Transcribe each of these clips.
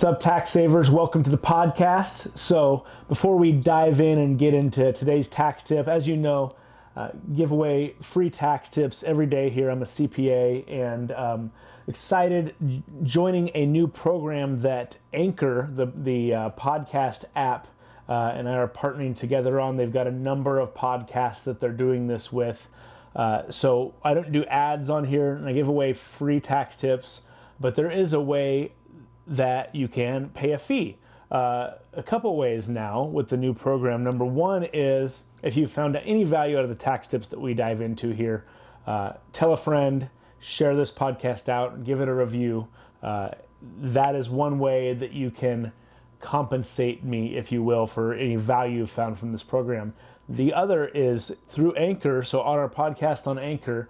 What's up, tax savers? Welcome to the podcast. So, before we dive in and get into today's tax tip, as you know, uh, give away free tax tips every day here. I'm a CPA and um, excited joining a new program that Anchor, the, the uh, podcast app, uh, and I are partnering together on. They've got a number of podcasts that they're doing this with. Uh, so I don't do ads on here and I give away free tax tips, but there is a way that you can pay a fee. Uh, a couple ways now with the new program. Number one is if you found any value out of the tax tips that we dive into here, uh, tell a friend, share this podcast out, give it a review. Uh, that is one way that you can compensate me, if you will, for any value found from this program. The other is through Anchor. So, on our podcast on Anchor,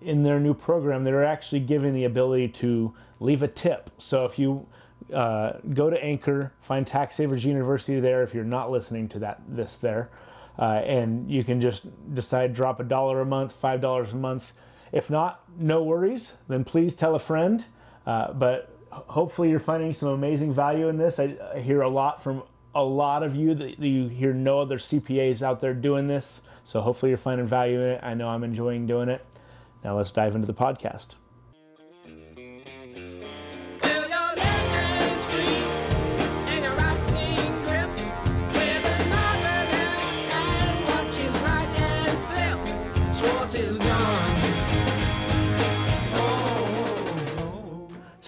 in their new program, they're actually giving the ability to leave a tip. So, if you uh, go to Anchor, find Tax Savers University there if you're not listening to that this there, uh, and you can just decide drop a dollar a month, five dollars a month. If not, no worries. Then please tell a friend. Uh, but hopefully you're finding some amazing value in this. I, I, hear a lot from a lot of you that you hear no other CPAs out there doing this. So hopefully you're finding value in it. I know I'm enjoying doing it. Now let's dive into the podcast.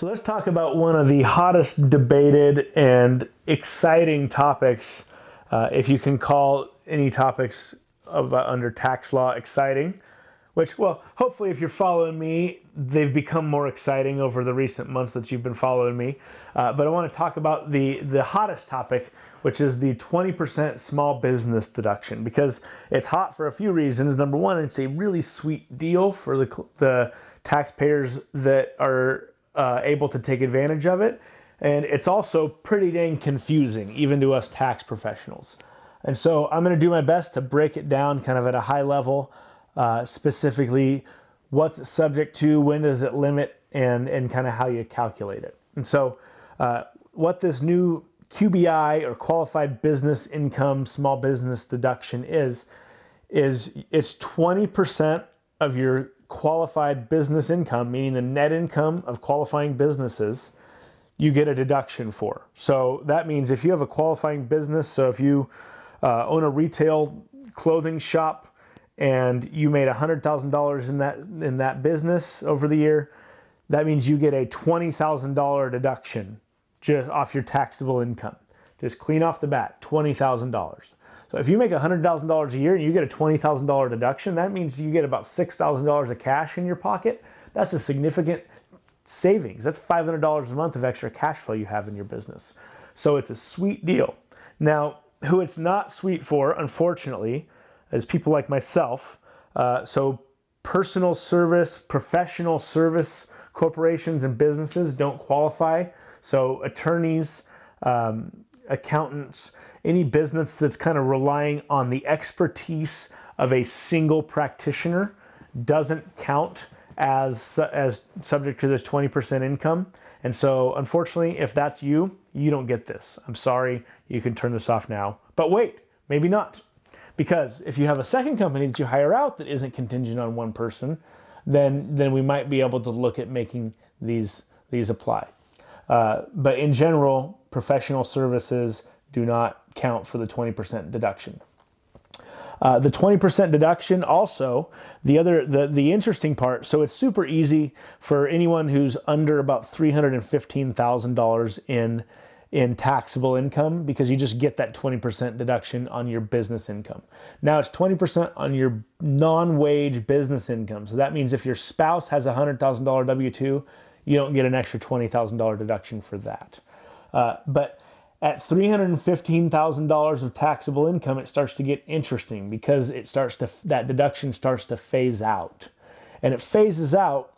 So let's talk about one of the hottest debated and exciting topics, uh, if you can call any topics about under tax law exciting. Which, well, hopefully, if you're following me, they've become more exciting over the recent months that you've been following me. Uh, but I want to talk about the the hottest topic, which is the 20% small business deduction, because it's hot for a few reasons. Number one, it's a really sweet deal for the the taxpayers that are uh, able to take advantage of it. And it's also pretty dang confusing, even to us tax professionals. And so I'm going to do my best to break it down kind of at a high level, uh, specifically what's subject to, when does it limit, and, and kind of how you calculate it. And so, uh, what this new QBI or qualified business income small business deduction is, is it's 20% of your qualified business income, meaning the net income of qualifying businesses, you get a deduction for. So that means if you have a qualifying business, so if you uh, own a retail clothing shop and you made $100,000 in that in that business over the year, that means you get a $20,000 deduction just off your taxable income. Just clean off the bat, $20,000. So if you make $100,000 a year and you get a $20,000 deduction, that means you get about $6,000 of cash in your pocket. That's a significant savings. That's $500 a month of extra cash flow you have in your business. So it's a sweet deal. Now, who it's not sweet for, unfortunately, is people like myself. Uh, so personal service, professional service corporations and businesses don't qualify. So attorneys, um, accountants, any business that's kind of relying on the expertise of a single practitioner doesn't count as as subject to this 20% income. And so unfortunately, if that's you, you don't get this. I'm sorry, you can turn this off now. But wait, maybe not. Because if you have a second company that you hire out that isn't contingent on one person, then then we might be able to look at making these these apply. Uh, but in general, professional services do not count for the 20% deduction. Uh, the 20% deduction also the other the, the interesting part so it's super easy for anyone who's under about $315000 in in taxable income because you just get that 20% deduction on your business income. Now it's 20% on your non-wage business income. So that means if your spouse has a $100000 w2 you don't get an extra $20000 deduction for that. Uh, but at $315,000 of taxable income, it starts to get interesting because it starts to that deduction starts to phase out. And it phases out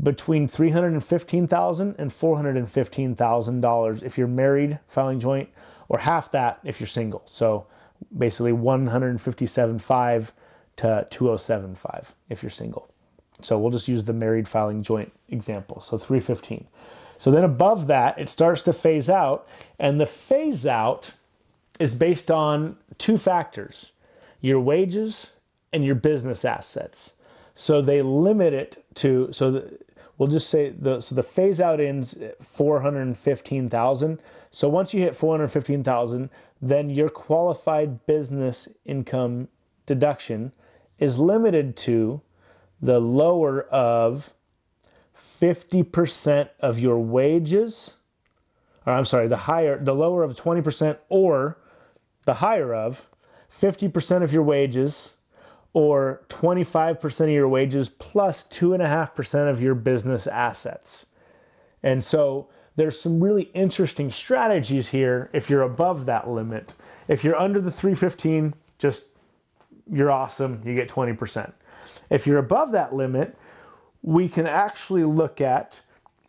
between $315,000 and $415,000 if you're married filing joint or half that if you're single. So basically 157.5 to 207.5 if you're single. So we'll just use the married filing joint example. So 315. So then above that, it starts to phase out, and the phase out is based on two factors your wages and your business assets. So they limit it to, so the, we'll just say the so the phase out ends at 415,000. So once you hit 415,000, then your qualified business income deduction is limited to the lower of 50% of your wages, or I'm sorry, the higher, the lower of 20% or the higher of 50% of your wages or 25% of your wages plus 2.5% of your business assets. And so there's some really interesting strategies here if you're above that limit. If you're under the 315, just you're awesome, you get 20%. If you're above that limit, we can actually look at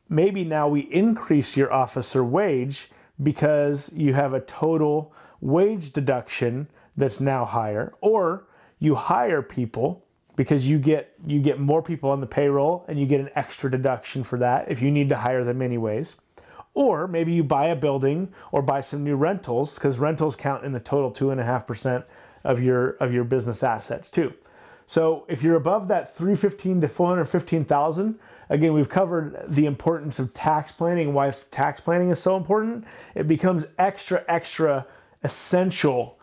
maybe now we increase your officer wage because you have a total wage deduction that's now higher or you hire people because you get you get more people on the payroll and you get an extra deduction for that if you need to hire them anyways or maybe you buy a building or buy some new rentals because rentals count in the total 2.5% of your of your business assets too so if you're above that 315 to 415,000, again, we've covered the importance of tax planning, why tax planning is so important. It becomes extra, extra essential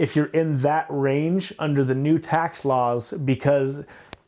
if you're in that range under the new tax laws because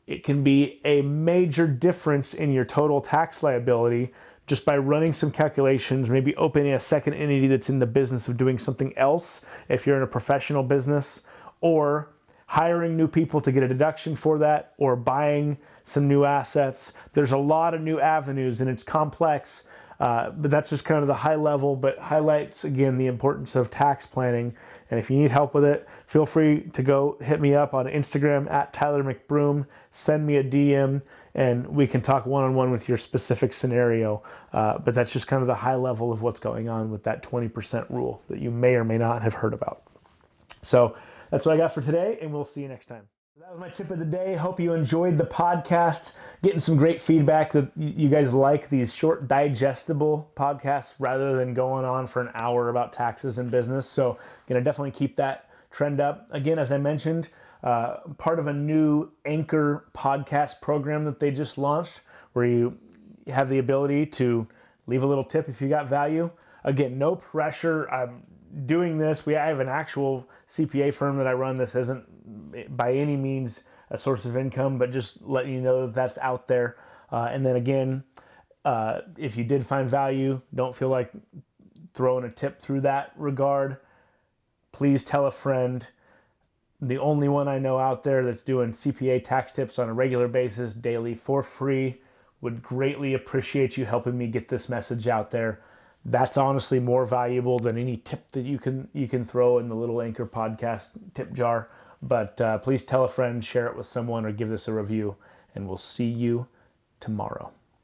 it can be a major difference in your total tax liability just by running some calculations, maybe opening a second entity that's in the business of doing something else if you're in a professional business, or hiring new people to get a deduction for that or buying some new assets. There's a lot of new avenues and it's complex, uh, but that's just kind of the high level, but highlights again the importance of tax planning. And if you need help with it, feel free to go hit me up on Instagram at Tyler McBroom, send me a DM, and we can talk one on one with your specific scenario. Uh, but that's just kind of the high level of what's going on with that 20% rule that you may or may not have heard about. So, that's what I got for today, and we'll see you next time. That was my tip of the day. Hope you enjoyed the podcast. Getting some great feedback that you guys like these short, digestible podcasts rather than going on for an hour about taxes and business. So, gonna definitely keep that trend up. Again, as I mentioned, uh, part of a new Anchor podcast program that they just launched, where you have the ability to leave a little tip if you got value. Again, no pressure. I'm doing this, we I have an actual CPA firm that I run. This isn't by any means a source of income, but just letting you know that that's out there. Uh, and then again, uh, if you did find value, don't feel like throwing a tip through that regard. Please tell a friend. The only one I know out there that's doing CPA tax tips on a regular basis daily for free. Would greatly appreciate you helping me get this message out there that's honestly more valuable than any tip that you can you can throw in the little anchor podcast tip jar but uh, please tell a friend share it with someone or give this a review and we'll see you tomorrow